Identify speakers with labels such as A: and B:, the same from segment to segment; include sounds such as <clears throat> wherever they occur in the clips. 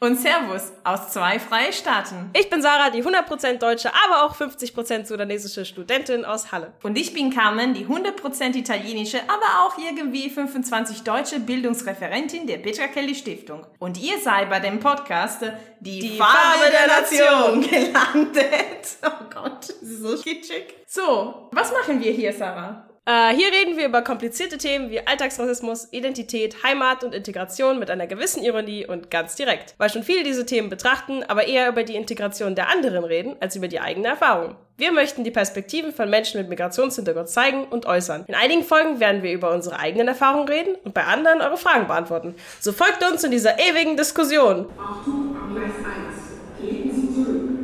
A: Und Servus aus zwei Freistaaten.
B: Ich bin Sarah, die 100% deutsche, aber auch 50% sudanesische Studentin aus Halle.
A: Und ich bin Carmen, die 100% italienische, aber auch irgendwie 25 deutsche Bildungsreferentin der Petra Kelly Stiftung. Und ihr seid bei dem Podcast Die, die Farbe, Farbe, der, Nation gelandet. <laughs> Oh Gott, das ist so kitschig. So, was machen wir hier, Sarah?
B: Äh, hier reden wir über komplizierte Themen wie Alltagsrassismus, Identität, Heimat und Integration mit einer gewissen Ironie und ganz direkt. Weil schon viele diese Themen betrachten, aber eher über die Integration der anderen reden, als über die eigene Erfahrung. Wir möchten die Perspektiven von Menschen mit Migrationshintergrund zeigen und äußern. In einigen Folgen werden wir über unsere eigenen Erfahrungen reden und bei anderen eure Fragen beantworten. So folgt uns in dieser ewigen Diskussion. Achtung, Gleis 1. Treten Sie zurück.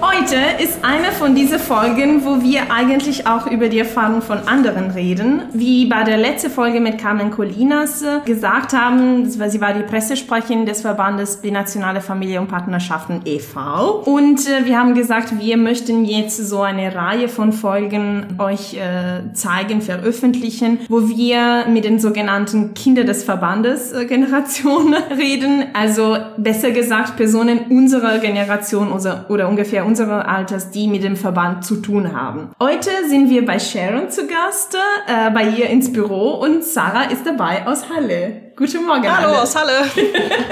A: Heute ist eine von diesen Folgen, wo wir eigentlich auch über die Erfahrung von anderen reden. Wie bei der letzten Folge mit Carmen Colinas gesagt haben, sie war die Pressesprecherin des Verbandes Binationale Familie und Partnerschaften e.V. Und äh, wir haben gesagt, wir möchten jetzt so eine Reihe von Folgen euch äh, zeigen, veröffentlichen, wo wir mit den sogenannten Kinder des Verbandes äh, Generation <laughs> reden. Also besser gesagt Personen unserer Generation oder ungefähr unserer Alters, die mit dem Verband zu tun haben. Heute sind wir bei Sharon zu Gast, äh, bei ihr ins Büro und Sarah ist dabei aus Halle. Guten Morgen.
B: Hallo Halle. aus Halle.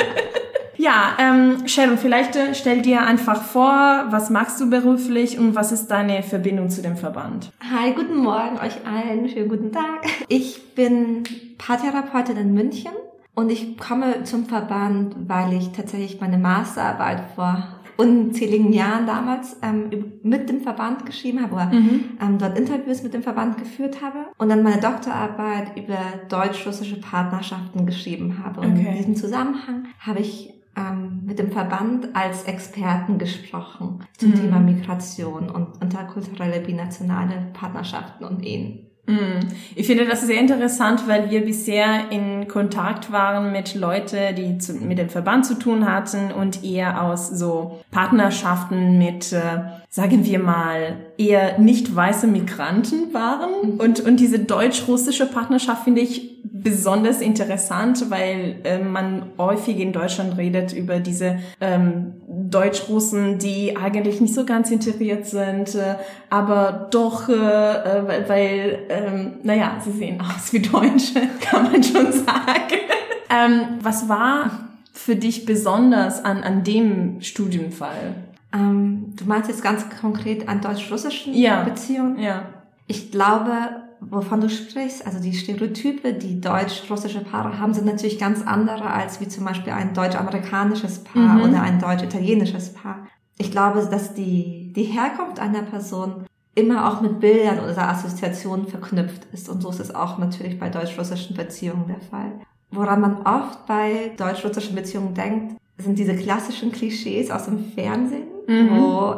B: <laughs>
A: ja, ähm, Sharon, vielleicht äh, stell dir einfach vor, was machst du beruflich und was ist deine Verbindung zu dem Verband?
C: Hi, guten Morgen euch allen, schönen guten Tag. Ich bin Paartherapeutin in München und ich komme zum Verband, weil ich tatsächlich meine Masterarbeit vor unzähligen Jahren damals ähm, mit dem Verband geschrieben habe oder mhm. ähm, dort Interviews mit dem Verband geführt habe und dann meine Doktorarbeit über deutsch-russische Partnerschaften geschrieben habe. Und okay. in diesem Zusammenhang habe ich ähm, mit dem Verband als Experten gesprochen zum mhm. Thema Migration und interkulturelle binationale Partnerschaften und Ehen.
A: Mm. Ich finde das sehr interessant, weil wir bisher in Kontakt waren mit Leuten, die zu, mit dem Verband zu tun hatten und eher aus so Partnerschaften mit, äh, sagen wir mal, eher nicht weiße Migranten waren. Mhm. Und, und diese deutsch-russische Partnerschaft finde ich besonders interessant, weil äh, man häufig in Deutschland redet über diese ähm, Deutsch-Russen, die eigentlich nicht so ganz integriert sind, äh, aber doch, äh, äh weil, ähm, naja, sie sehen aus wie Deutsche, <laughs> kann man schon sagen. <laughs> ähm, was war für dich besonders an, an dem Studienfall?
C: Ähm, du meinst jetzt ganz konkret an deutsch-russischen
A: ja.
C: Beziehungen?
A: Ja.
C: Ich glaube, wovon du sprichst, also die Stereotype, die deutsch-russische Paare haben, sind natürlich ganz andere als wie zum Beispiel ein deutsch-amerikanisches Paar mhm. oder ein deutsch-italienisches Paar. Ich glaube, dass die, die Herkunft einer Person immer auch mit Bildern oder Assoziationen verknüpft ist. Und so ist es auch natürlich bei deutsch-russischen Beziehungen der Fall. Woran man oft bei deutsch-russischen Beziehungen denkt, sind diese klassischen Klischees aus dem Fernsehen, mhm. wo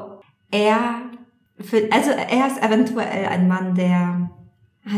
C: er, für, also er ist eventuell ein Mann, der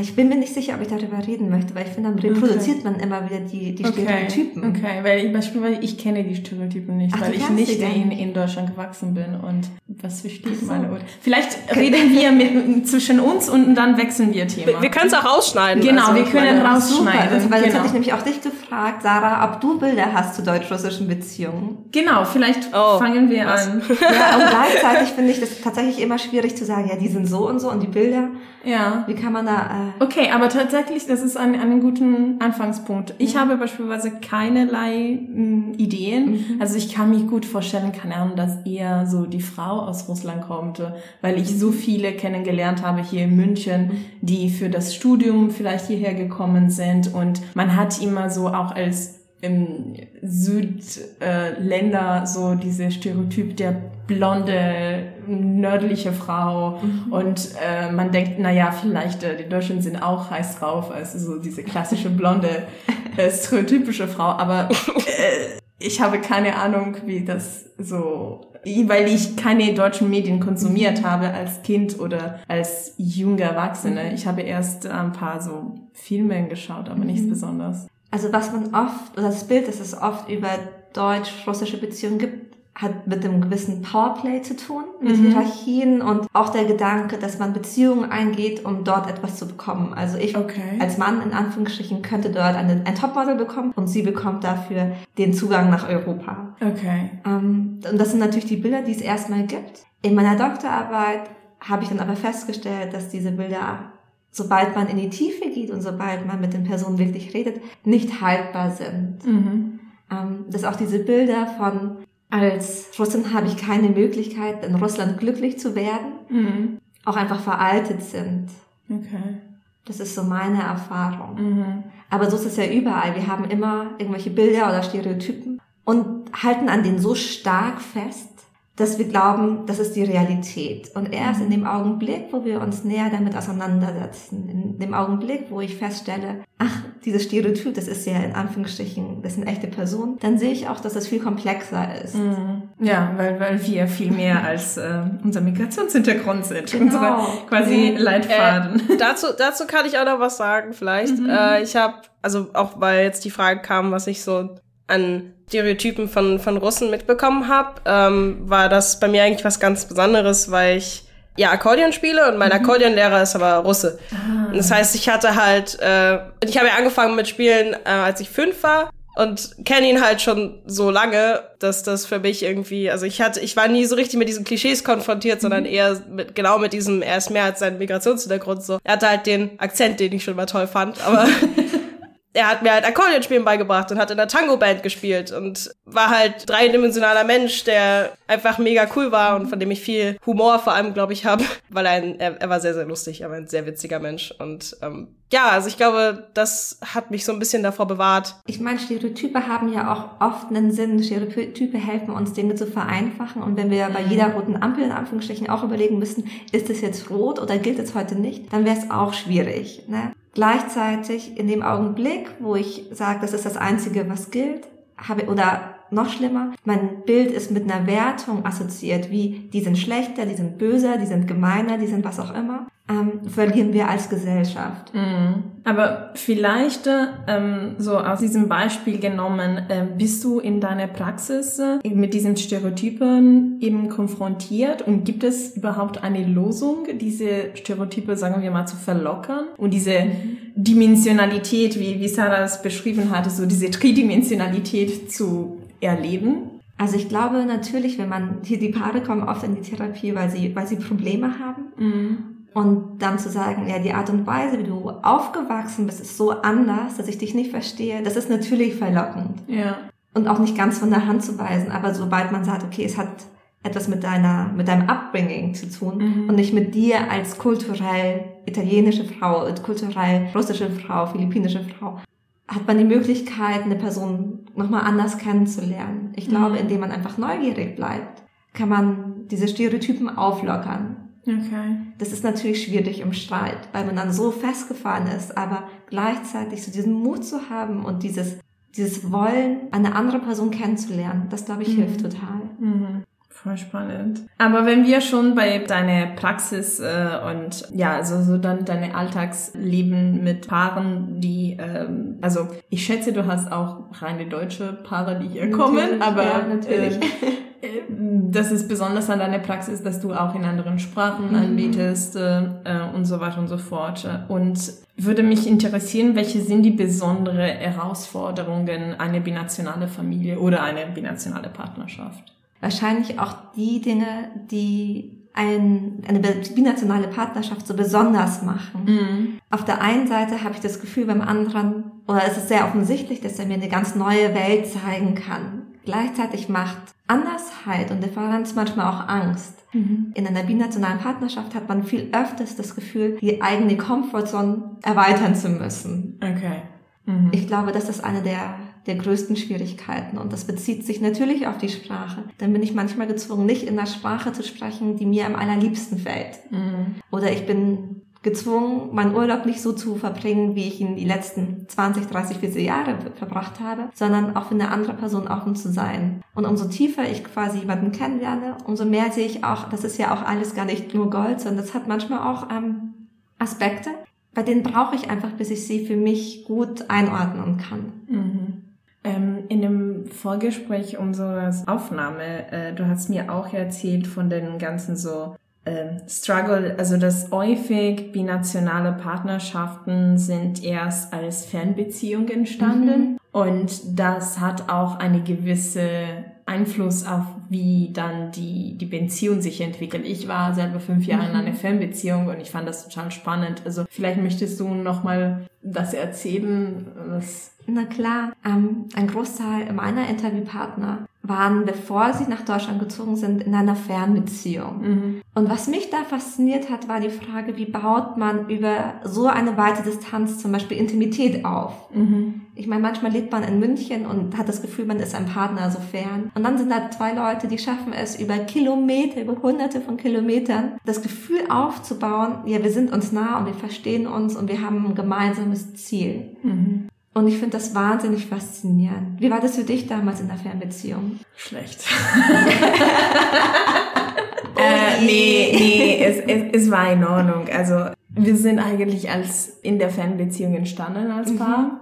C: ich bin mir nicht sicher, ob ich darüber reden möchte, weil ich finde, dann reproduziert okay. man immer wieder die, die Stereotypen.
A: Okay, okay. weil ich beispielsweise, ich kenne die Stereotypen nicht, Ach, weil ich nicht in, in Deutschland gewachsen bin und was versteht so. meine. Vielleicht reden wir mit, zwischen uns und dann wechseln wir Thema.
B: Wir, wir können es auch rausschneiden.
A: Genau, also, wir können rausschneiden.
C: Super, weil
A: genau.
C: jetzt hatte ich nämlich auch dich gefragt, Sarah, ob du Bilder hast zu deutsch-russischen Beziehungen.
A: Genau, vielleicht oh, fangen wir was? an.
C: Ja, und gleichzeitig finde ich das tatsächlich immer schwierig zu sagen, ja, die sind so und so und die Bilder.
A: Ja.
C: Wie kann man da
A: äh, Okay, aber tatsächlich, das ist ein, ein guter Anfangspunkt. Ich ja. habe beispielsweise keinerlei mh, hm, Ideen. Mhm. Also ich kann mich gut vorstellen, keine Ahnung, dass eher so die Frau aus Russland kommt, weil ich so viele kennengelernt habe hier in München, die für das Studium vielleicht hierher gekommen sind und man hat immer so auch als im Südländer äh, so diese Stereotyp der blonde, nördliche Frau mhm. und äh, man denkt, na ja, vielleicht äh, die Deutschen sind auch heiß drauf, also so diese klassische blonde, <laughs> äh, stereotypische Frau, aber äh, ich habe keine Ahnung, wie das so, weil ich keine deutschen Medien konsumiert mhm. habe als Kind oder als junger Erwachsene. Mhm. Ich habe erst ein paar so Filme geschaut, aber nichts mhm. besonders
C: also was man oft, oder das Bild, das es oft über deutsch-russische Beziehungen gibt, hat mit einem gewissen Powerplay zu tun, mit mhm. Hierarchien und auch der Gedanke, dass man Beziehungen eingeht, um dort etwas zu bekommen. Also ich okay. als Mann in Anführungsstrichen könnte dort eine, ein Topmodel bekommen und sie bekommt dafür den Zugang nach Europa.
A: Okay.
C: Ähm, und das sind natürlich die Bilder, die es erstmal gibt. In meiner Doktorarbeit habe ich dann aber festgestellt, dass diese Bilder sobald man in die Tiefe geht und sobald man mit den Personen wirklich redet, nicht haltbar sind. Mhm. Ähm, dass auch diese Bilder von als Russin habe ich keine Möglichkeit, in Russland glücklich zu werden, mhm. auch einfach veraltet sind.
A: Okay.
C: Das ist so meine Erfahrung. Mhm. Aber so ist es ja überall. Wir haben immer irgendwelche Bilder oder Stereotypen und halten an denen so stark fest, dass wir glauben, das ist die Realität. Und erst in dem Augenblick, wo wir uns näher damit auseinandersetzen, in dem Augenblick, wo ich feststelle, ach, dieses Stereotyp, das ist ja in Anführungsstrichen, das ist eine echte Person, dann sehe ich auch, dass das viel komplexer ist. Mhm.
A: Ja, weil, weil wir viel mehr <laughs> als äh, unser Migrationshintergrund sind, genau. unsere quasi mhm. Leitfaden.
B: Äh, dazu, dazu kann ich auch noch was sagen, vielleicht. Mhm. Äh, ich habe, also auch weil jetzt die Frage kam, was ich so an Stereotypen von, von Russen mitbekommen habe, ähm, war das bei mir eigentlich was ganz Besonderes, weil ich ja Akkordeon spiele und mein mhm. Akkordeonlehrer ist aber Russe. Ah. Das heißt, ich hatte halt, äh, ich habe ja angefangen mit Spielen, äh, als ich fünf war und kenne ihn halt schon so lange, dass das für mich irgendwie, also ich hatte, ich war nie so richtig mit diesen Klischees konfrontiert, mhm. sondern eher mit, genau mit diesem, er ist mehr als sein Migrationshintergrund so. Er hatte halt den Akzent, den ich schon mal toll fand, aber <laughs> er hat mir halt Akkordeonspielen beigebracht und hat in der Tango-Band gespielt und war halt dreidimensionaler Mensch, der einfach mega cool war und von dem ich viel Humor vor allem, glaube ich, habe, weil er, ein, er, er war sehr, sehr lustig, er war ein sehr witziger Mensch und ähm, ja, also ich glaube, das hat mich so ein bisschen davor bewahrt.
C: Ich meine, Stereotype haben ja auch oft einen Sinn. Stereotype helfen uns, Dinge zu vereinfachen. Und wenn wir bei jeder roten Ampel in Anführungsstrichen auch überlegen müssen, ist es jetzt rot oder gilt es heute nicht, dann wäre es auch schwierig. Ne? Gleichzeitig in dem Augenblick, wo ich sage, das ist das Einzige, was gilt, habe oder noch schlimmer, mein Bild ist mit einer Wertung assoziiert, wie die sind schlechter, die sind böser, die sind gemeiner, die sind was auch immer, ähm, verlieren wir als Gesellschaft.
A: Mhm. Aber vielleicht ähm, so aus diesem Beispiel genommen, äh, bist du in deiner Praxis äh, mit diesen Stereotypen eben konfrontiert und gibt es überhaupt eine Lösung, diese Stereotype, sagen wir mal, zu verlockern und diese mhm. Dimensionalität, wie, wie Sarah es beschrieben hatte, so diese Tridimensionalität zu erleben?
C: Also ich glaube natürlich, wenn man hier die Paare kommen oft in die Therapie, weil sie weil sie Probleme haben mhm. Und dann zu sagen, ja die Art und Weise, wie du aufgewachsen bist, ist so anders, dass ich dich nicht verstehe. Das ist natürlich verlockend
A: ja.
C: und auch nicht ganz von der Hand zu weisen. Aber sobald man sagt, okay, es hat etwas mit deiner mit deinem Upbringing zu tun mhm. und nicht mit dir als kulturell italienische Frau, kulturell russische Frau, philippinische Frau, hat man die Möglichkeit, eine Person nochmal anders kennenzulernen. Ich glaube, mhm. indem man einfach neugierig bleibt, kann man diese Stereotypen auflockern.
A: Okay.
C: Das ist natürlich schwierig im Streit, weil man dann so festgefahren ist, aber gleichzeitig so diesen Mut zu haben und dieses, dieses Wollen, eine andere Person kennenzulernen, das glaube ich mhm. hilft total.
A: Mhm. Voll spannend. Aber wenn wir schon bei deiner Praxis äh, und ja, also so dann deine Alltagsleben mit Paaren, die, ähm, also ich schätze, du hast auch reine deutsche Paare, die hier kommen, aber ja, natürlich. Äh, <laughs> das ist besonders an deiner Praxis, dass du auch in anderen Sprachen mhm. anbietest äh, äh, und so weiter und so fort. Und würde mich interessieren, welche sind die besonderen Herausforderungen eine binationale Familie oder eine binationale Partnerschaft?
C: wahrscheinlich auch die Dinge, die ein, eine binationale Partnerschaft so besonders machen. Mhm. Auf der einen Seite habe ich das Gefühl, beim anderen, oder es ist sehr offensichtlich, dass er mir eine ganz neue Welt zeigen kann. Gleichzeitig macht Andersheit und Differenz manchmal auch Angst. Mhm. In einer binationalen Partnerschaft hat man viel öfters das Gefühl, die eigene Comfortzone erweitern zu müssen.
A: Okay.
C: Mhm. Ich glaube, das ist eine der der größten Schwierigkeiten. Und das bezieht sich natürlich auf die Sprache. Dann bin ich manchmal gezwungen, nicht in der Sprache zu sprechen, die mir am allerliebsten fällt. Mhm. Oder ich bin gezwungen, meinen Urlaub nicht so zu verbringen, wie ich ihn die letzten 20, 30, 40 Jahre verbracht habe, sondern auch für eine andere Person offen zu sein. Und umso tiefer ich quasi jemanden kennenlerne, umso mehr sehe ich auch, das ist ja auch alles gar nicht nur Gold, sondern das hat manchmal auch ähm, Aspekte, bei denen brauche ich einfach, bis ich sie für mich gut einordnen kann.
A: Mhm. Ähm, in dem Vorgespräch unserer Aufnahme, äh, du hast mir auch erzählt von den ganzen so äh, Struggle, also dass häufig binationale Partnerschaften sind erst als Fernbeziehung entstanden mhm. und das hat auch eine gewisse Einfluss auf wie dann die, die Beziehung sich entwickelt. Ich war selber fünf Jahre in einer mhm. Fernbeziehung und ich fand das total spannend. Also vielleicht möchtest du nochmal das erzählen, was
C: na klar, ähm, ein Großteil meiner Interviewpartner waren, bevor sie nach Deutschland gezogen sind, in einer Fernbeziehung. Mhm. Und was mich da fasziniert hat, war die Frage, wie baut man über so eine weite Distanz zum Beispiel Intimität auf? Mhm. Ich meine, manchmal lebt man in München und hat das Gefühl, man ist ein Partner so fern. Und dann sind da zwei Leute, die schaffen es über Kilometer, über hunderte von Kilometern, das Gefühl aufzubauen, ja, wir sind uns nah und wir verstehen uns und wir haben ein gemeinsames Ziel. Mhm. Und ich finde das wahnsinnig faszinierend. Wie war das für dich damals in der Fernbeziehung?
A: Schlecht. <laughs> <laughs> äh, nee, nee, es, es, es war in Ordnung. Also wir sind eigentlich als in der Fernbeziehung entstanden als Paar. Mhm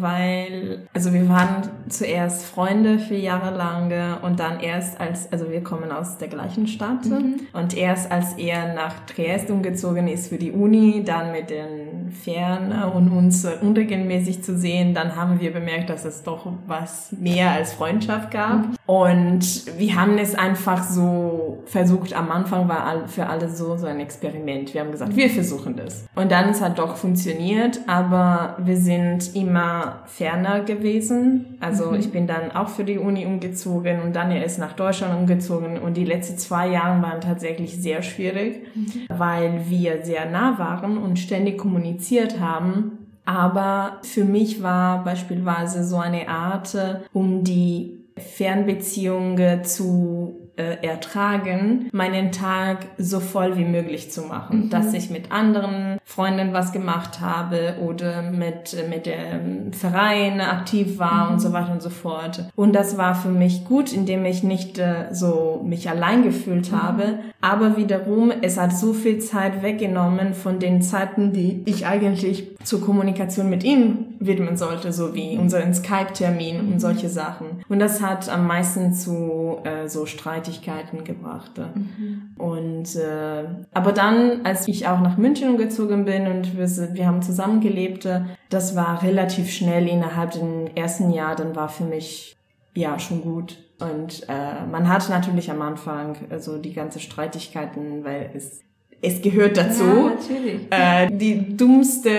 A: weil, also wir waren zuerst Freunde vier Jahre lang und dann erst als, also wir kommen aus der gleichen Stadt mhm. und erst als er nach Triest umgezogen ist für die Uni, dann mit den Fern und uns unregelmäßig zu sehen, dann haben wir bemerkt, dass es doch was mehr als Freundschaft gab und wir haben es einfach so versucht, am Anfang war für alle so, so ein Experiment. Wir haben gesagt, wir versuchen das. Und dann es hat doch funktioniert, aber wir sind immer ferner gewesen. Also mhm. ich bin dann auch für die Uni umgezogen und dann er ist nach Deutschland umgezogen und die letzten zwei Jahre waren tatsächlich sehr schwierig, mhm. weil wir sehr nah waren und ständig kommuniziert haben. Aber für mich war beispielsweise so eine Art, um die Fernbeziehungen zu äh, ertragen, meinen Tag so voll wie möglich zu machen. Mhm. Dass ich mit anderen Freunden was gemacht habe oder mit, mit dem Verein aktiv war mhm. und so weiter und so fort. Und das war für mich gut, indem ich nicht äh, so mich allein gefühlt mhm. habe. Aber wiederum, es hat so viel Zeit weggenommen von den Zeiten, die ich eigentlich zur Kommunikation mit ihm widmen sollte, so wie unseren Skype-Termin und solche Sachen. Und das hat am meisten zu äh, so Streitigkeiten gebracht. Mhm. Und äh, aber dann, als ich auch nach München umgezogen bin und wir, wir haben zusammengelebt, äh, das war relativ schnell innerhalb den ersten Jahr, dann war für mich ja schon gut. Und äh, man hat natürlich am Anfang also die ganze Streitigkeiten, weil es es gehört dazu. Ja, natürlich. Äh, die dummste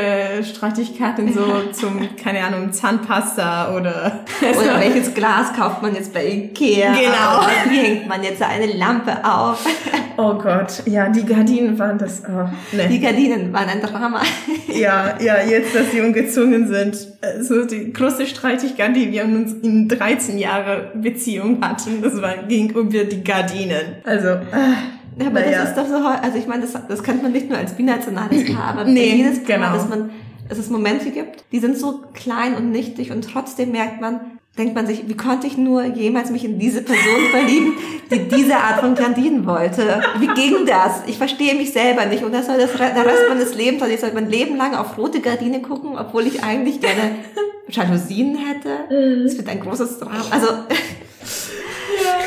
A: Streitigkeiten so <laughs> zum, keine Ahnung, Zahnpasta oder...
C: Oder <laughs> welches Glas kauft man jetzt bei Ikea?
A: Genau.
C: Oder wie hängt man jetzt eine Lampe auf? <laughs>
A: Oh Gott, ja, die Gardinen waren das... Oh,
C: nee. Die Gardinen waren ein Drama.
A: Ja, ja, jetzt, dass sie umgezogen sind. So die große Streitigkeit, die wir uns in 13 Jahre Beziehung hatten, das war, ging über die Gardinen. Also... Äh.
C: Ja, aber naja. das ist doch so, also ich meine, das, das kennt man nicht nur als binationales <clears throat> Paar, aber nee, jedes Paar, genau. dass man, dass es Momente gibt, die sind so klein und nichtig und trotzdem merkt man, denkt man sich, wie konnte ich nur jemals mich in diese Person <laughs> verlieben, die diese Art von Gardinen wollte? Wie ging das? Ich verstehe mich selber nicht und das soll das, der Rest meines Lebens, also ich soll mein Leben lang auf rote Gardinen gucken, obwohl ich eigentlich gerne <laughs> Jalousien hätte. Das wird ein großes Drama. Also,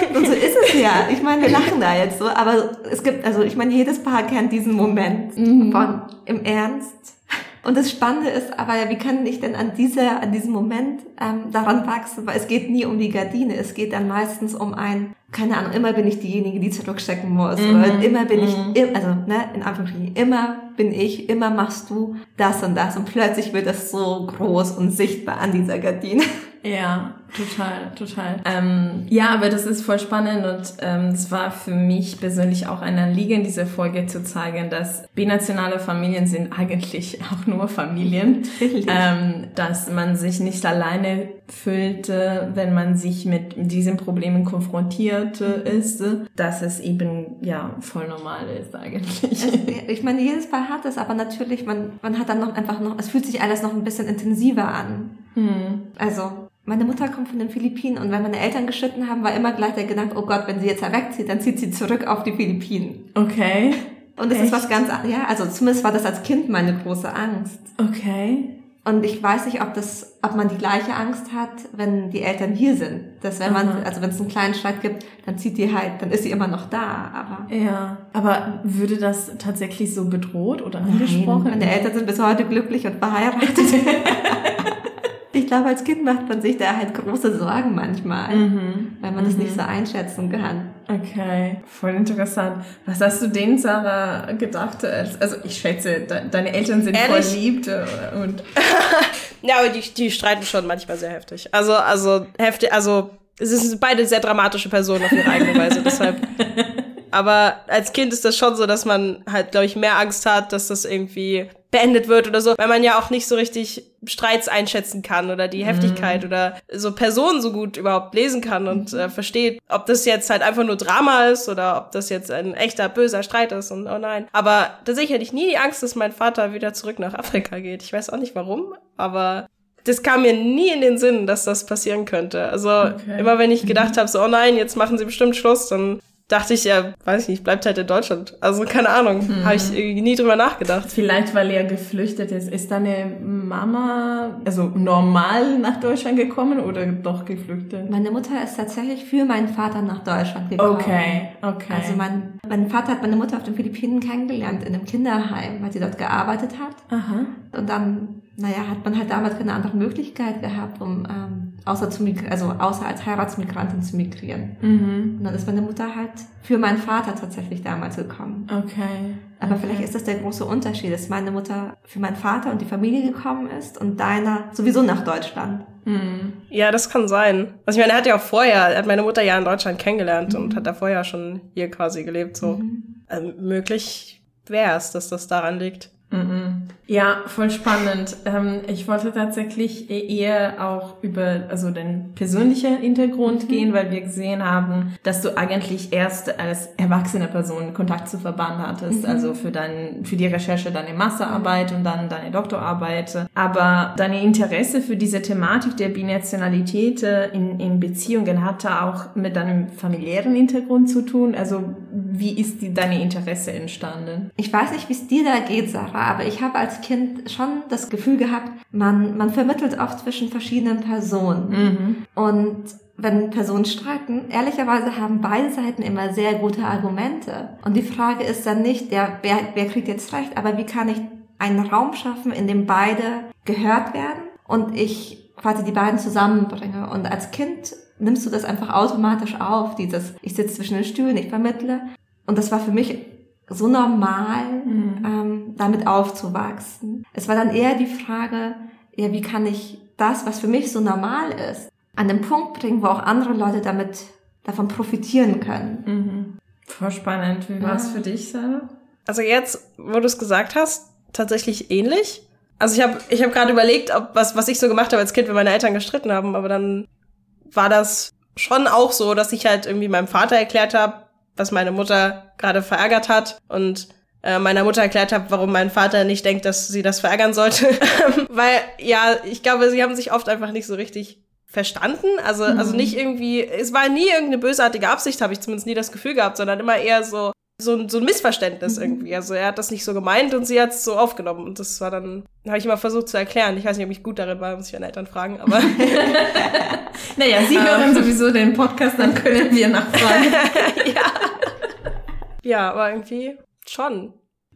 C: <laughs> und so ist es ja. Ich meine, wir lachen da jetzt so, aber es gibt, also ich meine, jedes Paar kennt diesen Moment mhm. von im Ernst. Und das Spannende ist aber, wie kann ich denn an dieser, an diesem Moment ähm, daran wachsen? Weil es geht nie um die Gardine, es geht dann meistens um ein, keine Ahnung, immer bin ich diejenige, die zurückstecken muss. Mhm. Oder immer bin mhm. ich, also ne, in Anführungsstrichen, immer bin ich, immer machst du das und das. Und plötzlich wird das so groß und sichtbar an dieser Gardine.
A: Ja, total, total. Ähm, ja, aber das ist voll spannend und ähm, es war für mich persönlich auch ein Anliegen, diese Folge zu zeigen, dass binationale Familien sind eigentlich <laughs> auch nur Familien, ähm, dass man sich nicht alleine fühlt, wenn man sich mit diesen Problemen konfrontiert ist, dass es eben ja voll normal ist eigentlich. <laughs>
C: ich meine, jedes Paar hat es, aber natürlich, man, man hat dann noch einfach noch, es fühlt sich alles noch ein bisschen intensiver an. Hm. Also meine Mutter kommt von den Philippinen und wenn meine Eltern geschnitten haben, war immer gleich der Gedanke, oh Gott, wenn sie jetzt wegzieht, dann zieht sie zurück auf die Philippinen.
A: Okay.
C: Und das Echt? ist was ganz, ja, also zumindest war das als Kind meine große Angst.
A: Okay.
C: Und ich weiß nicht, ob das, ob man die gleiche Angst hat, wenn die Eltern hier sind. Dass wenn man,
A: Aha.
C: also wenn es einen kleinen Streit gibt, dann zieht die halt, dann ist sie immer noch da. Aber
A: Ja, aber würde das tatsächlich so bedroht oder angesprochen?
C: meine Eltern sind bis heute glücklich und verheiratet. <laughs> ich glaube, als Kind macht man sich da halt große Sorgen manchmal,
A: Mhm.
C: weil man das nicht so einschätzen kann.
A: Okay, voll interessant. Was hast du denen, Sarah, gedacht? als- Also ich schätze, de deine Eltern sind
B: Ehrlich?
A: voll lieb äh, und <laughs>
B: Ja, aber die, die streiten schon manchmal sehr heftig. Also, also heftig, also es sind beide sehr dramatische Personen auf ihre eigene Weise, <laughs> deshalb. Aber als Kind ist das schon so, dass man halt, glaube ich, mehr Angst hat, dass das irgendwie beendet wird oder so, weil man ja auch nicht so richtig Streits einschätzen kann oder die Heftigkeit oder so Personen so gut überhaupt lesen kann und äh, versteht, ob das jetzt halt einfach nur Drama ist oder ob das jetzt ein echter böser Streit ist und oh nein. Aber tatsächlich hatte ich nie die Angst, dass mein Vater wieder zurück nach Afrika geht. Ich weiß auch nicht warum, aber das kam mir nie in den Sinn, dass das passieren könnte. Also
A: Okay.
B: immer wenn ich gedacht habe, so oh nein, jetzt machen sie bestimmt Schluss, dann dachte ich ja, weiß ich nicht, bleibt halt in Deutschland. Also keine Ahnung, habe ich irgendwie nie drüber nachgedacht.
A: vielleicht, weil er geflüchtet ist. Ist deine Mama also normal nach Deutschland gekommen oder doch geflüchtet?
C: Meine Mutter ist tatsächlich für meinen Vater nach Deutschland gekommen.
A: Okay, okay.
C: Also mein, mein Vater hat meine Mutter auf den Philippinen kennengelernt, in einem Kinderheim, weil sie dort gearbeitet hat.
A: Aha.
C: Und dann, naja, hat man halt damals keine andere Möglichkeit gehabt, um ähm, außer zu also außer als Heiratsmigrantin zu migrieren.
A: Mhm.
C: Und dann ist meine Mutter halt für meinen Vater tatsächlich damals gekommen.
A: Okay.
C: Aber vielleicht ist das der große Unterschied, dass meine Mutter für meinen Vater und die Familie gekommen ist und deiner sowieso nach Deutschland.
A: Mhm.
B: Ja, das kann sein. Also ich meine, er hat ja auch vorher, er hat meine Mutter ja in Deutschland kennengelernt und hat da vorher schon hier quasi gelebt. So ähm, möglich wäre es, dass das daran liegt.
A: Mhm. Ja, voll spannend. Ähm, ich wollte tatsächlich eher auch über also den persönlichen Hintergrund gehen, weil wir gesehen haben, dass du eigentlich erst als erwachsene Person Kontakt zu Verband hattest, also für dein, für die Recherche deine Masterarbeit und dann deine Doktorarbeit. Aber deine Interesse für diese Thematik der Binationalität äh, in, in Beziehungen hatte auch mit deinem familiären Hintergrund zu tun. Also wie ist die, deine Interesse entstanden?
C: Ich weiß nicht, wie es dir da geht, Sarah, aber ich habe als Kind schon das Gefühl gehabt, man, man vermittelt oft zwischen verschiedenen Personen.
A: Mhm.
C: Und wenn Personen streiten, ehrlicherweise haben beide Seiten immer sehr gute Argumente. Und die Frage ist dann nicht, der, wer, wer kriegt jetzt recht, aber wie kann ich einen Raum schaffen, in dem beide gehört werden und ich quasi die beiden zusammenbringe. Und als Kind nimmst du das einfach automatisch auf, dieses, ich sitze zwischen den Stühlen, ich vermittle. Und das war für mich so normal, ähm, damit aufzuwachsen. Es war dann eher die Frage, ja, wie kann ich das, was für mich so normal ist, an den Punkt bringen, wo auch andere Leute damit davon profitieren können.
A: Mhm. Voll spannend. Wie war es für dich, Sarah?
B: Also jetzt, wo du es gesagt hast, tatsächlich ähnlich. Also ich habe ich hab gerade überlegt, ob was, was ich so gemacht habe als Kind, wenn meine Eltern gestritten haben, aber dann war das schon auch so, dass ich halt irgendwie meinem Vater erklärt habe, was meine Mutter gerade verärgert hat und äh, meiner Mutter erklärt habe, warum mein Vater nicht denkt, dass sie das verärgern sollte. <laughs> Weil, ja, ich glaube, sie haben sich oft einfach nicht so richtig verstanden. Also, also nicht irgendwie, es war nie irgendeine bösartige Absicht, habe ich zumindest nie das Gefühl gehabt, sondern immer eher so, so, ein- so ein Missverständnis irgendwie. Also er hat das nicht so gemeint und sie hat es so aufgenommen. Und das war dann, habe ich immer versucht zu erklären. Ich weiß nicht, ob ich gut darin war, muss ich meine Eltern fragen, aber <laughs>
A: Naja, Sie hören sowieso den Podcast, dann können wir nachfragen. <laughs>
B: ja, aber irgendwie schon.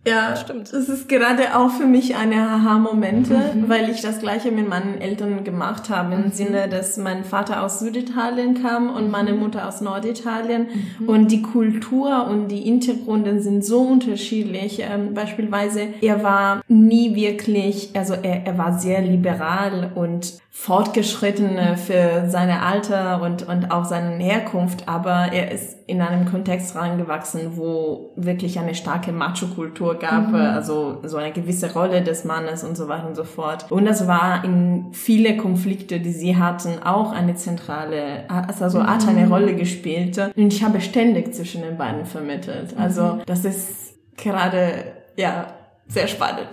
A: Ja,
B: Stimmt.
A: Das ist gerade auch für mich eine Aha-Momente, weil ich das Gleiche mit meinen Eltern gemacht habe, im Sinne, dass mein Vater aus Süditalien kam und meine Mutter aus Norditalien. Und die Kultur und die Hintergründe sind so unterschiedlich. Ähm, beispielsweise, er war nie wirklich, also er, er war sehr liberal und fortgeschritten äh, für seine Alter und, und auch seine Herkunft, aber er ist in einem Kontext reingewachsen, wo wirklich eine starke Macho-Kultur gab, äh, also so eine gewisse Rolle des Mannes und so weiter und so fort. Und das war in viele Konflikte, die sie hatten, auch eine zentrale, also hat eine Rolle gespielt. Und ich habe ständig zwischen den beiden vermittelt. Also das ist gerade, ja, sehr spannend.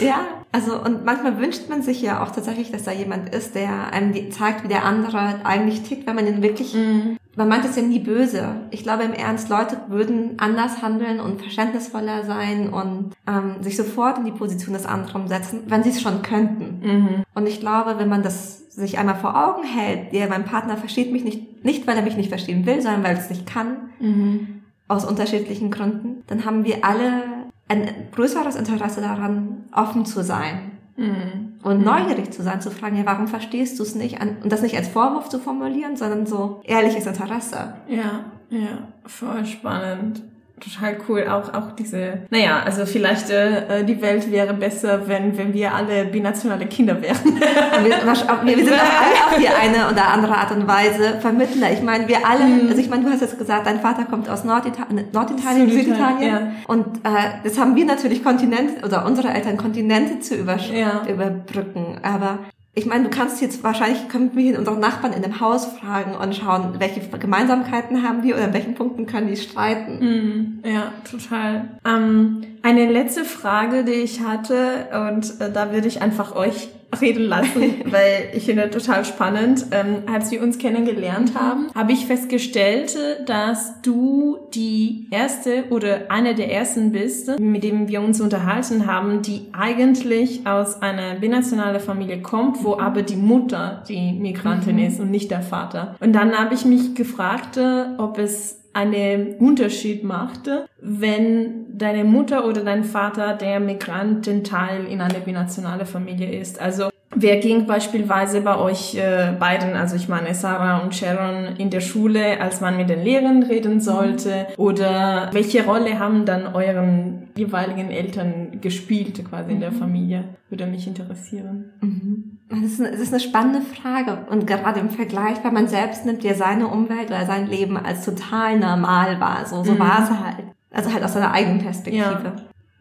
C: Ja, <laughs> also und manchmal wünscht man sich ja auch tatsächlich, dass da jemand ist, der einem zeigt, wie der andere eigentlich tickt, wenn man ihn wirklich, wenn man meint es ja nie böse. Ich glaube im Ernst, Leute würden anders handeln und verständnisvoller sein und ähm, sich sofort in die Position des anderen setzen, wenn sie es schon könnten. Mhm. Und ich glaube, wenn man das sich einmal vor Augen hält, der mein Partner versteht mich nicht, nicht weil er mich nicht verstehen will, sondern weil er es nicht kann, mhm. aus unterschiedlichen Gründen, dann haben wir alle ein größeres Interesse daran, offen zu sein Mhm. Und neugierig zu sein, zu fragen, ja, warum verstehst du es nicht? Und das nicht als Vorwurf zu formulieren, sondern so ehrliches Interesse.
A: Ja, ja, voll spannend total cool. Auch, auch diese, naja, also vielleicht äh, die Welt wäre besser, wenn, wenn wir alle binationale Kinder wären. <laughs>
C: wir, wir, sind doch alle auf die <laughs> eine oder andere Art und Weise Vermittler. Ich meine, wir alle, mhm. also ich meine, du hast jetzt gesagt, dein Vater kommt aus Norditalien, Norditalien, Süditalien. Ja. Und äh, das haben wir natürlich Kontinente, oder unsere Eltern Kontinente zu ja. überbrücken. Aber ich meine, du kannst jetzt wahrscheinlich, können wir unsere Nachbarn in dem Haus fragen und schauen, welche Gemeinsamkeiten haben die oder in welchen Punkten können die streiten.
A: Mm, ja, total. Ähm, eine letzte Frage, die ich hatte, und äh, da würde ich einfach euch <laughs> reden lassen, <laughs> weil ich finde total spannend. Ähm, als wir uns kennengelernt haben, habe ich festgestellt, dass du die erste oder eine der ersten bist, mit dem wir uns unterhalten haben, die eigentlich aus einer binationalen Familie kommt, wo aber die Mutter die Migrantin mhm. ist und nicht der Vater. Und dann habe ich mich gefragt, ob es einen Unterschied machte, wenn deine Mutter oder dein Vater der Migrantenteil in einer binationalen Familie ist. Also Wer ging beispielsweise bei euch äh, beiden, also ich meine Sarah und Sharon, in der Schule, als man mit den Lehrern reden sollte? Oder welche Rolle haben dann euren jeweiligen Eltern gespielt quasi in der mhm. Familie? Würde mich interessieren.
C: Mhm. Das ist, eine, ist eine spannende Frage. Und gerade im Vergleich, weil man selbst nimmt ja seine Umwelt oder sein Leben als total normal wahr. So, so mhm. war es halt. Also halt aus seiner eigenen Perspektive. Ja.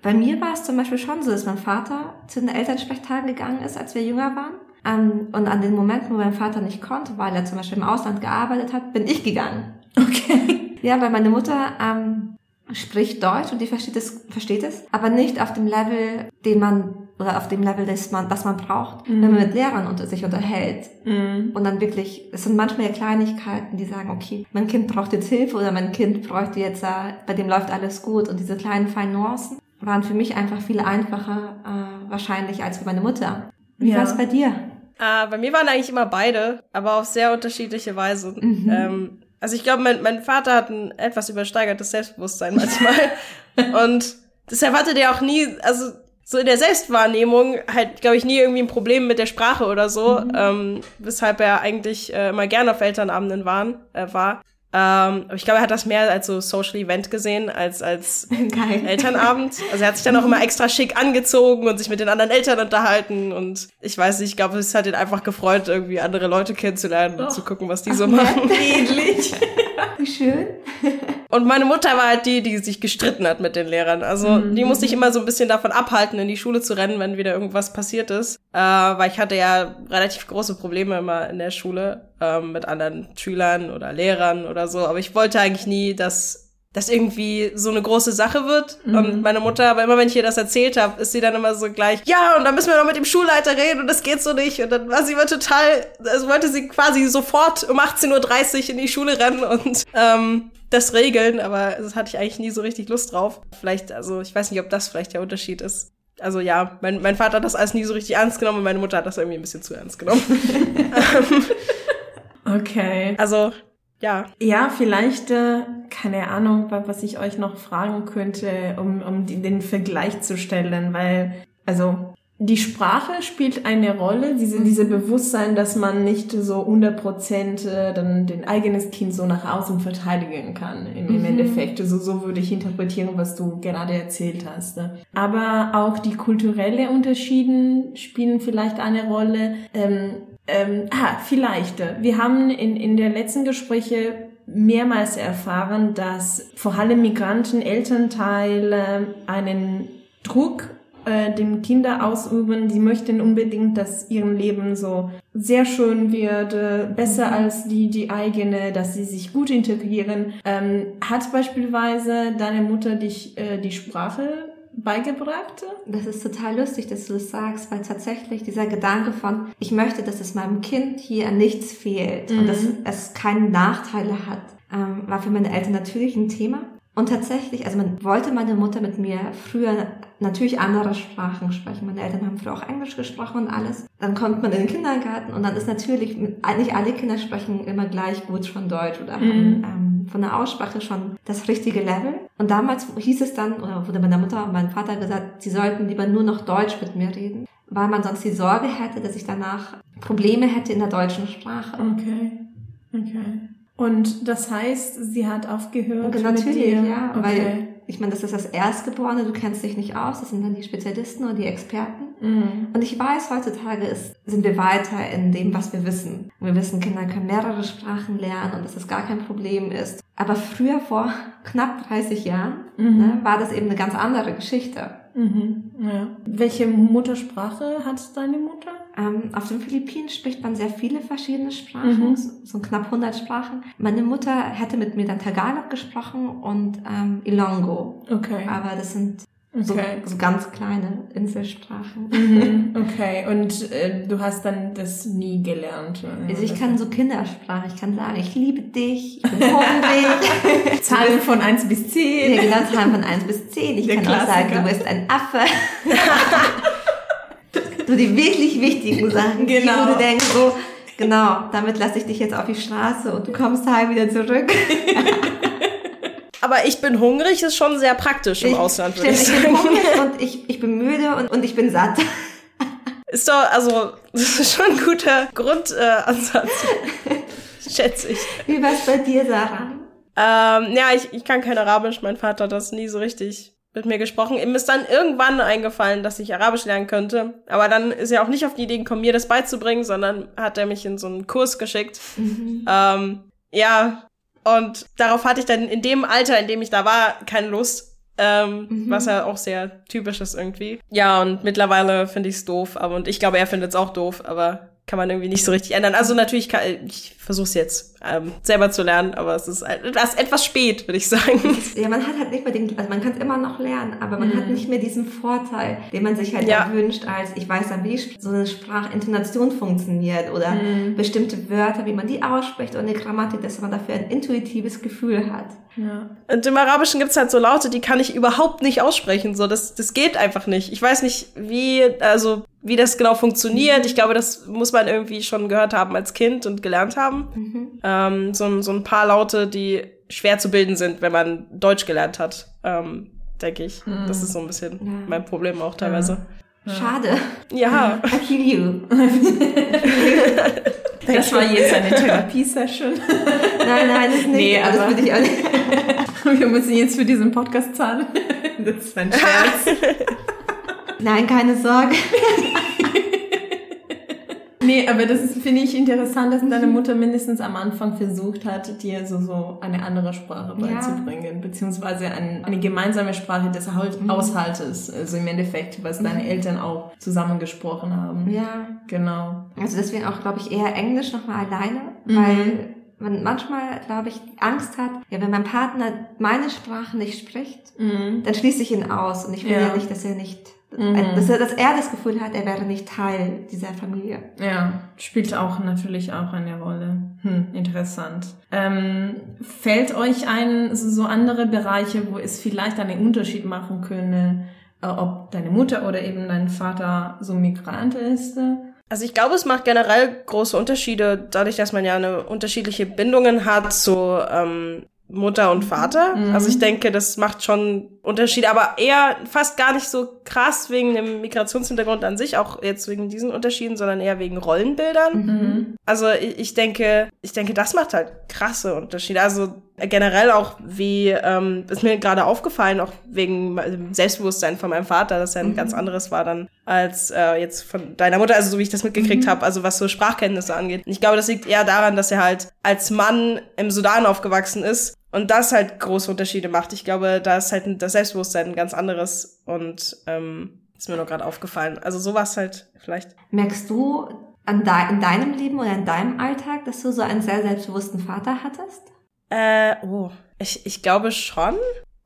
C: Bei mir war es zum Beispiel schon so, dass mein Vater zu den Elternsprechtagen gegangen ist, als wir jünger waren. Ähm, und an den Momenten, wo mein Vater nicht konnte, weil er zum Beispiel im Ausland gearbeitet hat, bin ich gegangen.
A: Okay.
C: Ja, weil meine Mutter ähm, spricht Deutsch und die versteht es, versteht es, aber nicht auf dem Level, den man oder auf dem Level, das man, das man braucht, mhm. wenn man mit Lehrern unter sich unterhält. Mhm. Und dann wirklich, es sind manchmal ja Kleinigkeiten, die sagen, okay, mein Kind braucht jetzt Hilfe oder mein Kind bräuchte jetzt, äh, bei dem läuft alles gut und diese kleinen feinen Nuancen waren für mich einfach viel einfacher äh, wahrscheinlich als für meine Mutter. Wie ja. war es bei dir?
B: Äh, bei mir waren eigentlich immer beide, aber auf sehr unterschiedliche Weise. Mhm. Ähm, also ich glaube, mein, mein Vater hat ein etwas übersteigertes Selbstbewusstsein manchmal. <laughs> und deshalb hatte der auch nie, also so in der Selbstwahrnehmung halt, glaube ich, nie irgendwie ein Problem mit der Sprache oder so, mhm. ähm, weshalb er eigentlich äh, immer gerne auf Elternabenden waren, äh, war. Ähm, aber ich glaube, er hat das mehr als so Social Event gesehen, als als <laughs> Geil. Elternabend. Also er hat sich dann auch immer extra schick angezogen und sich mit den anderen Eltern unterhalten. Und ich weiß nicht, ich glaube, es hat ihn einfach gefreut, irgendwie andere Leute kennenzulernen oh. und zu gucken, was die so machen.
C: Ähnlich. <laughs> Wie schön.
B: Und meine Mutter war halt die, die sich gestritten hat mit den Lehrern. Also mhm. die musste ich immer so ein bisschen davon abhalten, in die Schule zu rennen, wenn wieder irgendwas passiert ist. Äh, weil ich hatte ja relativ große Probleme immer in der Schule äh, mit anderen Schülern oder Lehrern oder so. Aber ich wollte eigentlich nie, dass das irgendwie so eine große Sache wird. Mhm. Und meine Mutter, aber immer wenn ich ihr das erzählt habe, ist sie dann immer so gleich, ja, und dann müssen wir noch mit dem Schulleiter reden und das geht so nicht. Und dann war sie immer total, also wollte sie quasi sofort um 18.30 Uhr in die Schule rennen und ähm, das regeln, aber das hatte ich eigentlich nie so richtig Lust drauf. Vielleicht, also ich weiß nicht, ob das vielleicht der Unterschied ist. Also ja, mein, mein Vater hat das alles nie so richtig ernst genommen und meine Mutter hat das irgendwie ein bisschen zu ernst genommen. <laughs>
A: okay.
B: Also ja.
A: Ja, vielleicht, äh, keine Ahnung, was ich euch noch fragen könnte, um, um den Vergleich zu stellen, weil, also, die Sprache spielt eine Rolle, diese, diese Bewusstsein, dass man nicht so 100 Prozent äh, dann den eigenes Kind so nach außen verteidigen kann, im, im mhm. Endeffekt. So, so würde ich interpretieren, was du gerade erzählt hast. Ne? Aber auch die kulturelle Unterschieden spielen vielleicht eine Rolle. Ähm, ähm, ah, vielleicht. Wir haben in, in der letzten Gespräche mehrmals erfahren, dass vor allem Migranten Elternteile einen Druck äh, dem Kinder ausüben. Sie möchten unbedingt, dass ihr Leben so sehr schön wird, äh, besser mhm. als die, die eigene, dass sie sich gut integrieren. Ähm, hat beispielsweise deine Mutter dich äh, die Sprache beigebracht?
C: Das ist total lustig, dass du das sagst, weil tatsächlich dieser Gedanke von, ich möchte, dass es meinem Kind hier an nichts fehlt mhm. und dass es keine Nachteile hat, ähm, war für meine Eltern natürlich ein Thema. Und tatsächlich, also man wollte meine Mutter mit mir früher natürlich andere Sprachen sprechen. Meine Eltern haben früher auch Englisch gesprochen und alles. Dann kommt man in den Kindergarten und dann ist natürlich, nicht alle Kinder sprechen immer gleich gut schon Deutsch oder haben mhm. ähm, von der Aussprache schon das richtige Level. Und damals hieß es dann, oder wurde meiner Mutter und meinem Vater gesagt, sie sollten lieber nur noch Deutsch mit mir reden, weil man sonst die Sorge hätte, dass ich danach Probleme hätte in der deutschen Sprache.
A: Okay. Okay. Und das heißt, sie hat aufgehört
C: okay, natürlich, mit dir? ja, okay. weil ich meine, das ist das Erstgeborene, du kennst dich nicht aus, das sind dann die Spezialisten und die Experten. Mhm. Und ich weiß, heutzutage ist, sind wir weiter in dem, was wir wissen. Wir wissen, Kinder können mehrere Sprachen lernen und dass das gar kein Problem ist. Aber früher, vor <laughs> knapp 30 Jahren, mhm. ne, war das eben eine ganz andere Geschichte.
A: Mhm. Ja. Welche Muttersprache hat deine Mutter?
C: Ähm, auf den Philippinen spricht man sehr viele verschiedene Sprachen, mhm. so knapp 100 Sprachen. Meine Mutter hätte mit mir dann Tagalog gesprochen und ähm, Ilongo. Okay. Aber das sind so, okay. so ganz kleine Inselsprachen.
A: Mhm. <laughs> Okay, und äh, du hast dann das nie gelernt?
C: Also ich kann so Kindersprache, ich kann sagen, ich liebe dich, ich bin hungrig. <laughs>
A: Zahlen von 1 bis 10.
C: Ja, genau, Zahlen von 1 bis 10. Ich Der kann Klassiker. auch sagen, du bist ein Affe. <laughs> so die wirklich wichtigen <laughs> Sachen, genau. wo du denkst, so, genau, damit lasse ich dich jetzt auf die Straße und du kommst heim wieder zurück. <laughs>
B: Aber ich bin hungrig ist schon sehr praktisch im ich, Ausland,
C: würde ich sagen. Ich bin hungrig und ich, ich bin müde und, und ich bin satt. <laughs>
B: Ist doch, also, das ist schon ein guter Grundansatz. Äh, schätze ich.
C: Wie war's bei dir, Sarah?
B: Ähm, ja, ich, ich kann kein Arabisch. Mein Vater hat das nie so richtig mit mir gesprochen. Ihm ist dann irgendwann eingefallen, dass ich Arabisch lernen könnte. Aber dann ist er auch nicht auf die Idee gekommen, mir das beizubringen, sondern hat er mich in so einen Kurs geschickt. Mhm. Ähm, ja, und darauf hatte ich dann in dem Alter, in dem ich da war, keine Lust. Ähm, mhm. Was ja auch sehr typisch ist irgendwie. Ja, und mittlerweile finde ich es doof, aber und ich glaube, er findet es auch doof, aber kann man irgendwie nicht so richtig ändern. Also natürlich kann ich versuche es jetzt ähm, selber zu lernen, aber es ist etwas, etwas spät, würde ich sagen.
C: Ja, man hat halt nicht mehr den, also man kann es immer noch lernen, aber man mhm. hat nicht mehr diesen Vorteil, den man sich halt ja. wünscht, als ich weiß dann, wie so eine Sprachintonation funktioniert oder mhm. bestimmte Wörter, wie man die ausspricht und die Grammatik, dass man dafür ein intuitives Gefühl hat.
B: Ja. Und im Arabischen gibt's halt so Laute, die kann ich überhaupt nicht aussprechen. So, das, das geht einfach nicht. Ich weiß nicht, wie, also wie das genau funktioniert. Ich glaube, das muss man irgendwie schon gehört haben als Kind und gelernt haben. Mhm. Ähm, so, so ein paar Laute, die schwer zu bilden sind, wenn man Deutsch gelernt hat, ähm, denke ich. Mhm. Das ist so ein bisschen ja. mein Problem auch teilweise.
C: Ja. Schade.
B: Ja.
C: I feel you. <laughs>
A: das war jetzt eine Therapiesession.
C: Nein, nein, das nicht. Nee, aber das würde ich auch <laughs> nicht.
A: Wir müssen jetzt für diesen Podcast zahlen. <laughs> Das ist ein Scherz.
C: Nein, keine Sorge.
A: Nee, aber das finde ich, interessant, dass deine Mutter mindestens am Anfang versucht hat, dir so, so eine andere Sprache beizubringen, ja. beziehungsweise ein, eine gemeinsame Sprache des mhm. Haushaltes, also im Endeffekt, was deine mhm. Eltern auch zusammengesprochen haben.
C: Ja.
A: Genau.
C: Also deswegen auch, glaube ich, eher Englisch nochmal alleine, mhm. weil man manchmal, glaube ich, Angst hat, ja, wenn mein Partner meine Sprache nicht spricht, mhm. dann schließe ich ihn aus und ich will ja, ja nicht, dass er nicht Mhm. Dass, er, dass er das Gefühl hat, er wäre nicht Teil dieser Familie.
A: Ja, spielt auch natürlich auch eine Rolle. Hm, interessant. Ähm, fällt euch ein, so andere Bereiche, wo es vielleicht einen Unterschied machen könne, äh, ob deine Mutter oder eben dein Vater so Migrant ist?
B: Also ich glaube, es macht generell große Unterschiede, dadurch, dass man ja eine unterschiedliche Bindungen hat zu ähm, Mutter und Vater. Mhm. Also ich denke, das macht schon Unterschiede, aber eher fast gar nicht so krass wegen dem Migrationshintergrund an sich, auch jetzt wegen diesen Unterschieden, sondern eher wegen Rollenbildern. Mhm. Also ich denke, ich denke, das macht halt krasse Unterschiede. Also generell auch wie, ähm, ist mir gerade aufgefallen, auch wegen dem Selbstbewusstsein von meinem Vater, dass er ein mhm. ganz anderes war dann als äh, jetzt von deiner Mutter, also so wie ich das mitgekriegt mhm. habe, also was so Sprachkenntnisse angeht. Und ich glaube, das liegt eher daran, dass er halt als Mann im Sudan aufgewachsen ist und das halt große Unterschiede macht. Ich glaube, da ist halt das Selbstbewusstsein ein ganz anderes und ähm, ist mir nur gerade aufgefallen. Also sowas halt vielleicht.
C: Merkst du an de in deinem Leben oder in deinem Alltag, dass du so einen sehr selbstbewussten Vater hattest?
B: Äh, oh, ich, ich glaube schon.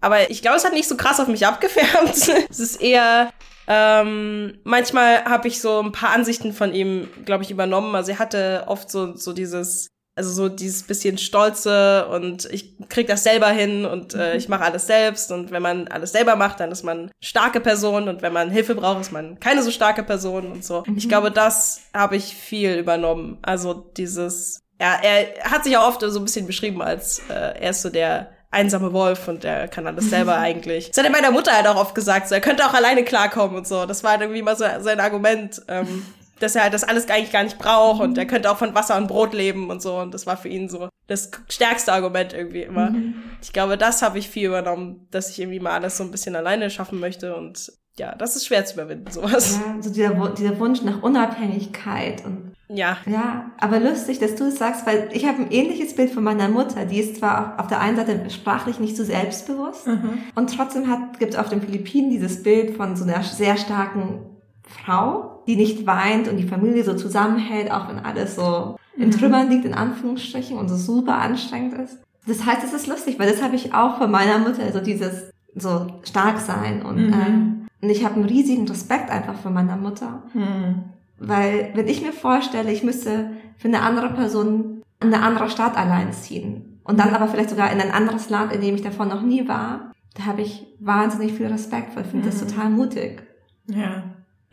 B: Aber ich glaube, es hat nicht so krass auf mich abgefärbt. <laughs> es ist eher, ähm, manchmal habe ich so ein paar Ansichten von ihm, glaube ich, übernommen. Also er hatte oft so, so dieses, also so dieses bisschen Stolze und ich krieg das selber hin und äh, ich mache alles selbst und wenn man alles selber macht, dann ist man starke Person und wenn man Hilfe braucht, ist man keine so starke Person und so. Mhm. Ich glaube, das habe ich viel übernommen. Also dieses, ja, er hat sich auch oft so ein bisschen beschrieben als äh, er ist so der einsame Wolf und der kann alles selber <laughs> eigentlich. Das hat er meiner Mutter halt auch oft gesagt, so er könnte auch alleine klarkommen und so. Das war halt irgendwie mal so sein Argument. Ähm, dass er halt das alles eigentlich gar nicht braucht und er könnte auch von Wasser und Brot leben und so. Und das war für ihn so das stärkste Argument irgendwie immer. Mhm. Ich glaube, das habe ich viel übernommen, dass ich irgendwie mal alles so ein bisschen alleine schaffen möchte und ja, das ist schwer zu überwinden, sowas.
C: Ja, so dieser, dieser Wunsch nach Unabhängigkeit und
B: ja.
C: Ja, aber lustig, dass du es sagst, weil ich habe ein ähnliches Bild von meiner Mutter. Die ist zwar auf der einen Seite sprachlich nicht so selbstbewusst mhm. und trotzdem hat, gibt es auf den Philippinen dieses Bild von so einer sehr starken Frau, die nicht weint und die Familie so zusammenhält, auch wenn alles so in mhm. Trümmern liegt, in Anführungsstrichen, und so super anstrengend ist. Das heißt, es ist lustig, weil das habe ich auch von meiner Mutter, so dieses so stark sein und, mhm. ähm, und ich habe einen riesigen Respekt einfach für meiner Mutter. Mhm. Weil wenn ich mir vorstelle, ich müsste für eine andere Person in eine andere Stadt allein ziehen und dann aber vielleicht sogar in ein anderes Land, in dem ich davon noch nie war, da habe ich wahnsinnig viel Respekt, weil ich finde mhm. das total mutig.
A: Ja.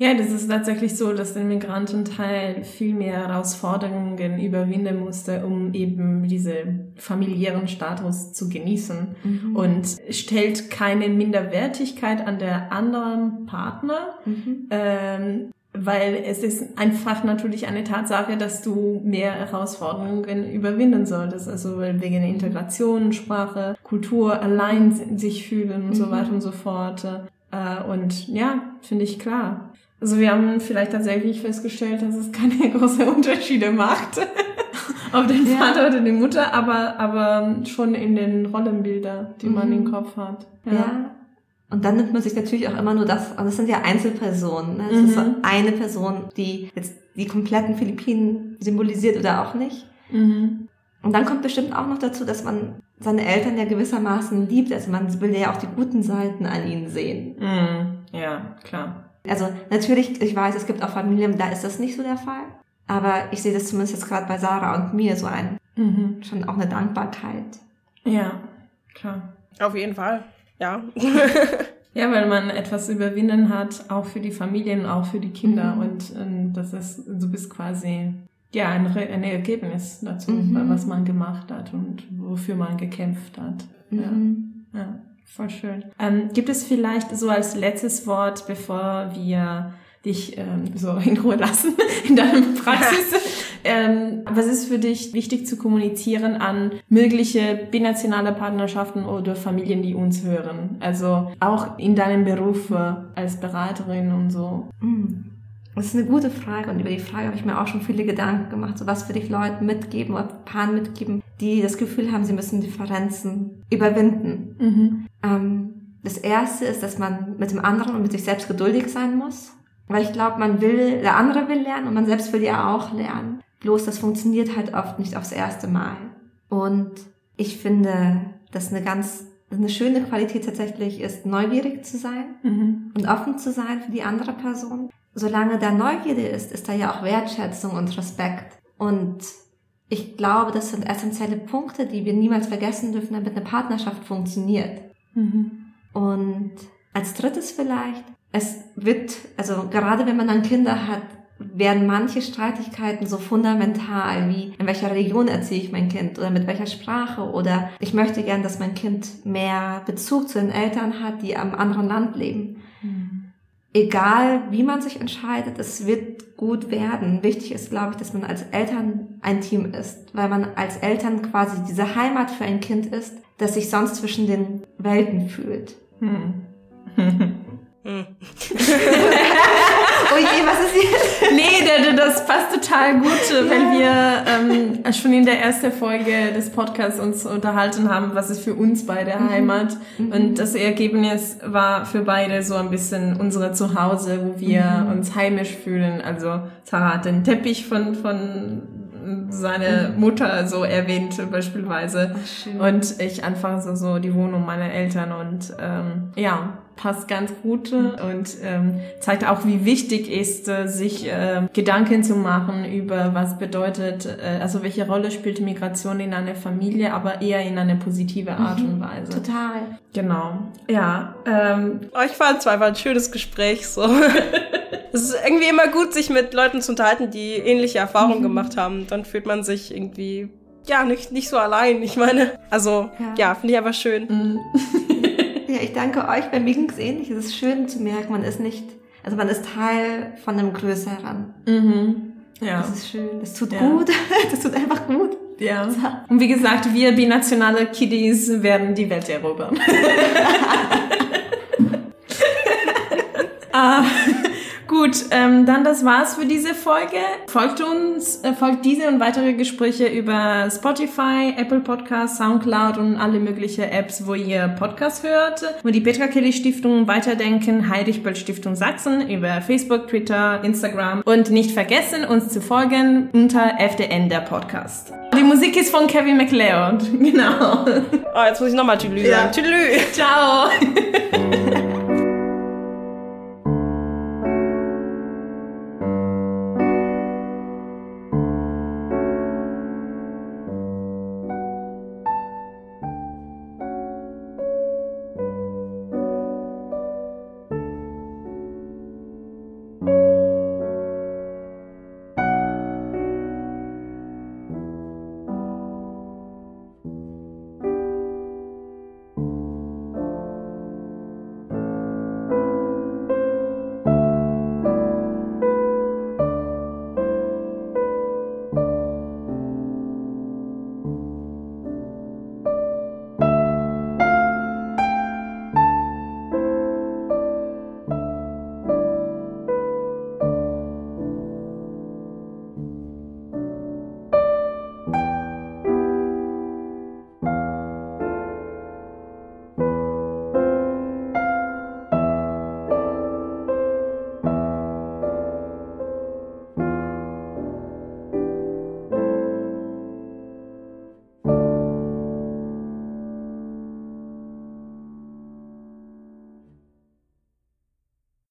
A: Ja, das ist tatsächlich so, dass der Migrantenteil viel mehr Herausforderungen überwinden musste, um eben diese familiären Status zu genießen mhm. und stellt keine Minderwertigkeit an der anderen Partner, mhm. ähm, weil es ist einfach natürlich eine Tatsache, dass du mehr Herausforderungen überwinden solltest. Also wegen Integration, Sprache, Kultur, allein sich fühlen und mhm. so weiter und so fort. Äh, und ja, finde ich klar. Also wir haben vielleicht tatsächlich festgestellt, dass es keine <laughs> großen Unterschiede macht. <laughs> auf den ja. Vater oder die Mutter, aber, aber schon in den Rollenbilder, die mhm. man im Kopf hat.
C: Ja. ja. Und dann nimmt man sich natürlich auch immer nur das, und das sind ja Einzelpersonen. Ne? Es mhm. ist so eine Person, die jetzt die kompletten Philippinen symbolisiert oder auch nicht. Mhm. Und dann kommt bestimmt auch noch dazu, dass man seine Eltern ja gewissermaßen liebt. Also man will ja auch die guten Seiten an ihnen sehen.
A: Mhm. Ja, klar.
C: Also natürlich, ich weiß, es gibt auch Familien, da ist das nicht so der Fall. Aber ich sehe das zumindest jetzt gerade bei Sarah und mir so ein, mhm. schon auch eine Dankbarkeit.
A: Ja, klar.
B: Auf jeden Fall, ja. <laughs>
A: ja, weil man etwas überwinden hat, auch für die Familien, auch für die Kinder. Mhm. Und, und ähm, das ist, du bist quasi ja ein, ein Ergebnis dazu, mhm. was man gemacht hat und wofür man gekämpft hat. Mhm. Ja. ja. Voll schön. Ähm, gibt es vielleicht so als letztes Wort, bevor wir dich ähm, so <laughs> in Ruhe lassen in deinem <laughs> Praxis? ähm, was ist für dich wichtig zu kommunizieren an mögliche binationale Partnerschaften oder Familien, die uns hören? Also auch in deinem Beruf als Beraterin und so.
C: Mm. Das ist eine gute Frage und über die Frage habe ich mir auch schon viele Gedanken gemacht. So was würde ich Leuten mitgeben oder Paaren mitgeben, die das Gefühl haben, sie müssen Differenzen überwinden. Mhm. Ähm, das erste ist, dass man mit dem anderen und mit sich selbst geduldig sein muss. Weil ich glaube, man will, der andere will lernen und man selbst will ja auch lernen. Bloß das funktioniert halt oft nicht aufs erste Mal. Und ich finde, dass eine ganz eine schöne Qualität tatsächlich ist, neugierig zu sein mhm. und offen zu sein für die andere Person solange da Neugierde ist, ist da ja auch Wertschätzung und Respekt. Und ich glaube, das sind essentielle Punkte, die wir niemals vergessen dürfen, damit eine Partnerschaft funktioniert. Mhm. Und als drittes vielleicht, es wird, also gerade wenn man dann Kinder hat, werden manche Streitigkeiten so fundamental wie in welcher Region erziehe ich mein Kind oder mit welcher Sprache oder ich möchte gern, dass mein Kind mehr Bezug zu den Eltern hat, die am anderen Land leben egal wie man sich entscheidet, es wird gut werden. Wichtig ist, glaube ich, dass man als Eltern ein Team ist, weil man als Eltern quasi diese Heimat für ein Kind ist, das sich sonst zwischen den Welten fühlt. Hm. <laughs>
A: Hm. <laughs> oh je, was ist hier? Nee, das passt total gut, weil wir ähm, schon in der ersten Folge des Podcasts uns unterhalten haben, was ist für uns beide mhm. Heimat. Mhm. Und das Ergebnis war für beide so ein bisschen unsere Zuhause, wo wir mhm. uns heimisch fühlen. Also Sarah hat den Teppich von, von seine Mutter so erwähnt beispielsweise.
C: schön.
A: Und ich einfach so, so die Wohnung meiner Eltern und ähm, ja, passt ganz gut und ähm, zeigt auch, wie wichtig ist, äh, sich äh, Gedanken zu machen über was bedeutet, äh, also welche Rolle spielt Migration in einer Familie, aber eher in eine positive Art und Weise.
C: Total.
A: Genau. Ja. Ähm,
B: Oh, ich fand es war einfach ein schönes Gespräch. So. <laughs> es ist irgendwie immer gut, sich mit Leuten zu unterhalten, die ähnliche Erfahrungen gemacht haben. Dann fühlt man sich irgendwie, ja, nicht, nicht so allein. Ich meine, also,
C: Ja.
B: ja, finde ich aber schön. <laughs>
C: Ja, ich danke euch. Bei mir ging es ähnlich. Es ist schön zu merken, man ist nicht, also man ist Teil von einem Größeren.
A: mhm. Ja.
C: Das ist schön. Das tut
A: Ja.
C: gut. <laughs> Das tut einfach gut.
A: Ja. Und wie gesagt, wir binationale Kiddies werden die Welt erobern. <laughs> ah, gut, ähm, dann das war's für diese Folge. Folgt uns, äh, folgt diese und weitere Gespräche über Spotify, Apple Podcasts, Soundcloud und alle möglichen Apps, wo ihr Podcast hört. Wo die Petra Kelly Stiftung Weiterdenken, Heinrich Böll Stiftung Sachsen über Facebook, Twitter, Instagram und nicht vergessen, uns zu folgen unter FDN der Podcast. Die Musik ist von Kevin MacLeod. <laughs> Genau.
B: Oh, jetzt muss ich nochmal Tüdelü
A: Ja.
B: sagen. Tüdelü.
A: Ciao. <laughs>